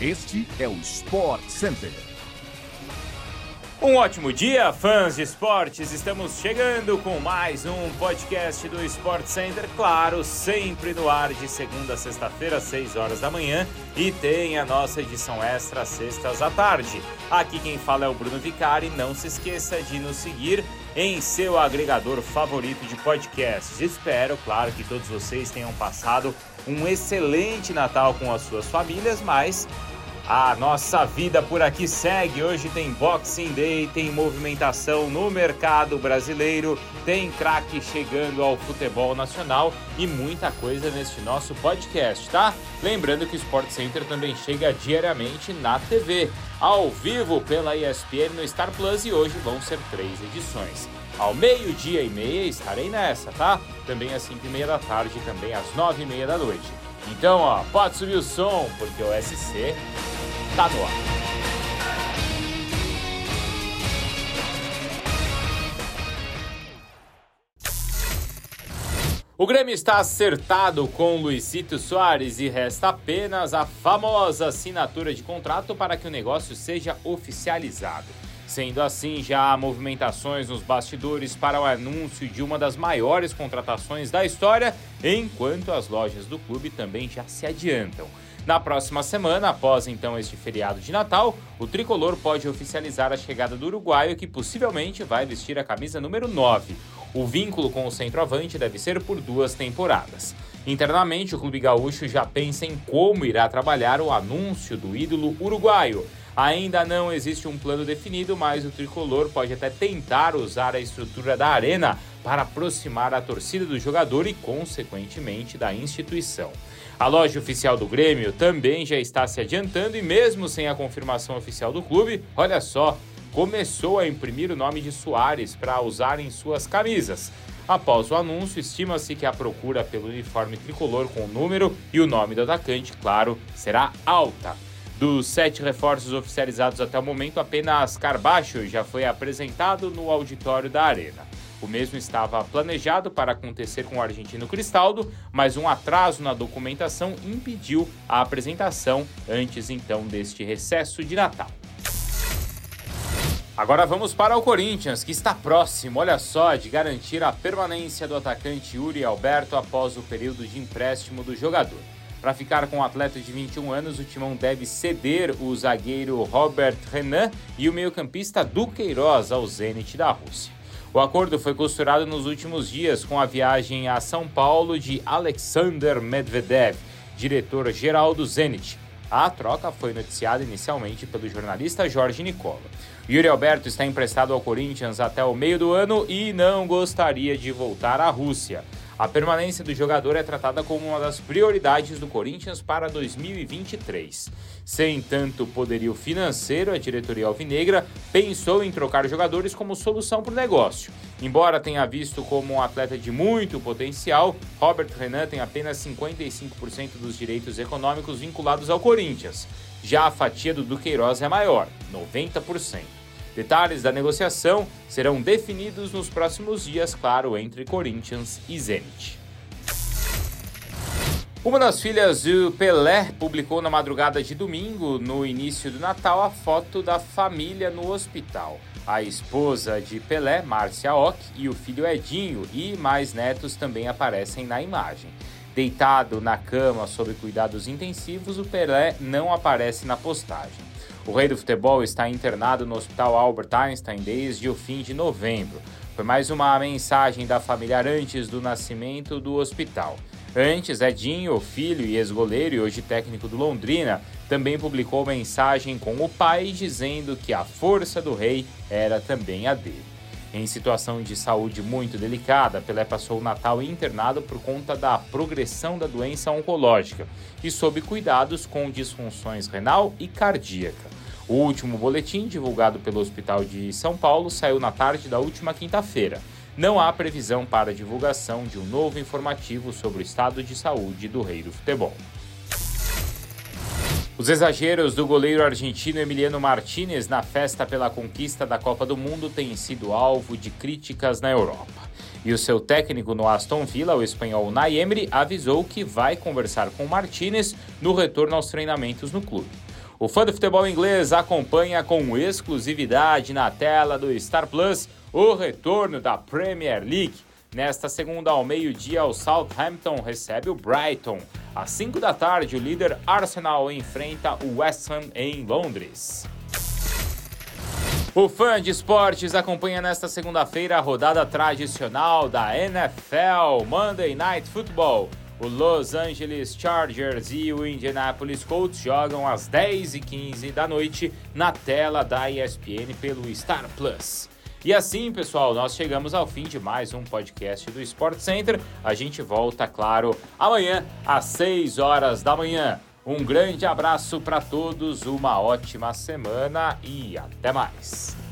Este é o Sport Center. Um ótimo dia, fãs de esportes! Estamos chegando com mais um podcast do Sport Center, claro, sempre no ar de segunda a sexta-feira, às 6 horas da manhã, e tem a nossa edição extra sextas à tarde. Aqui quem fala é o Bruno Vicari, não se esqueça de nos seguir em seu agregador favorito de podcasts. Espero, claro, que todos vocês tenham passado um excelente Natal com as suas famílias, mas a nossa vida por aqui segue. Hoje tem Boxing Day, tem movimentação no mercado brasileiro, tem craque chegando ao futebol nacional e muita coisa neste nosso podcast, tá? Lembrando que o Sport Center também chega diariamente na TV, ao vivo pela ESPN no Star Plus e hoje vão ser três edições. Ao meio-dia e meia estarei nessa, tá? Também às 5 e meia da tarde também às 9 e meia da noite. Então, ó, pode subir o som, porque o SC tá no ar. O Grêmio está acertado com Luizito Soares e resta apenas a famosa assinatura de contrato para que o negócio seja oficializado. Sendo assim, já há movimentações nos bastidores para o anúncio de uma das maiores contratações da história, enquanto as lojas do clube também já se adiantam. Na próxima semana, após então este feriado de Natal, o tricolor pode oficializar a chegada do uruguaio que possivelmente vai vestir a camisa número 9. O vínculo com o centroavante deve ser por duas temporadas. Internamente, o clube gaúcho já pensa em como irá trabalhar o anúncio do ídolo uruguaio. Ainda não existe um plano definido, mas o tricolor pode até tentar usar a estrutura da arena para aproximar a torcida do jogador e, consequentemente, da instituição. A loja oficial do Grêmio também já está se adiantando e, mesmo sem a confirmação oficial do clube, olha só, começou a imprimir o nome de Soares para usar em suas camisas. Após o anúncio, estima-se que a procura pelo uniforme tricolor com o número e o nome do atacante, claro, será alta. Dos sete reforços oficializados até o momento, apenas Carbacho já foi apresentado no auditório da Arena. O mesmo estava planejado para acontecer com o argentino Cristaldo, mas um atraso na documentação impediu a apresentação antes então deste recesso de Natal. Agora vamos para o Corinthians, que está próximo, olha só, de garantir a permanência do atacante Yuri Alberto após o período de empréstimo do jogador. Para ficar com o atleta de 21 anos, o timão deve ceder o zagueiro Robert Renan e o meio-campista Duqueiroz ao Zenit da Rússia. O acordo foi costurado nos últimos dias com a viagem a São Paulo de Alexander Medvedev, diretor-geral do Zenit. A troca foi noticiada inicialmente pelo jornalista Jorge Nicola. Yuri Alberto está emprestado ao Corinthians até o meio do ano e não gostaria de voltar à Rússia. A permanência do jogador é tratada como uma das prioridades do Corinthians para 2023. Sem tanto poderio financeiro, a diretoria alvinegra pensou em trocar jogadores como solução para o negócio. Embora tenha visto como um atleta de muito potencial, Robert Renan tem apenas 55% dos direitos econômicos vinculados ao Corinthians. Já a fatia do Duqueiroz é maior, 90%. Detalhes da negociação serão definidos nos próximos dias, claro, entre Corinthians e Zenit. Uma das filhas do Pelé publicou na madrugada de domingo, no início do Natal, a foto da família no hospital. A esposa de Pelé, Márcia Ock, e o filho Edinho e mais netos também aparecem na imagem. Deitado na cama sob cuidados intensivos, o Pelé não aparece na postagem. O rei do futebol está internado no Hospital Albert Einstein desde o fim de novembro. Foi mais uma mensagem da familiar antes do nascimento do hospital. Antes, Edinho, filho e ex-goleiro e hoje técnico do Londrina, também publicou mensagem com o pai dizendo que a força do rei era também a dele. Em situação de saúde muito delicada, Pelé passou o Natal internado por conta da progressão da doença oncológica e sob cuidados com disfunções renal e cardíaca. O último boletim, divulgado pelo Hospital de São Paulo, saiu na tarde da última quinta-feira. Não há previsão para divulgação de um novo informativo sobre o estado de saúde do rei do futebol. Os exageros do goleiro argentino Emiliano Martinez na festa pela conquista da Copa do Mundo têm sido alvo de críticas na Europa. E o seu técnico no Aston Villa, o espanhol Nay Emery, avisou que vai conversar com Martinez no retorno aos treinamentos no clube. O fã do futebol inglês acompanha com exclusividade na tela do Star Plus o retorno da Premier League. Nesta segunda ao meio-dia, o Southampton recebe o Brighton. Às 5 da tarde, o líder Arsenal enfrenta o West Ham em Londres. O fã de esportes acompanha nesta segunda-feira a rodada tradicional da NFL Monday Night Football. O Los Angeles Chargers e o Indianapolis Colts jogam às 10h15 da noite na tela da ESPN pelo Star Plus. E assim, pessoal, nós chegamos ao fim de mais um podcast do Sport Center. A gente volta, claro, amanhã às 6 horas da manhã. Um grande abraço para todos, uma ótima semana e até mais.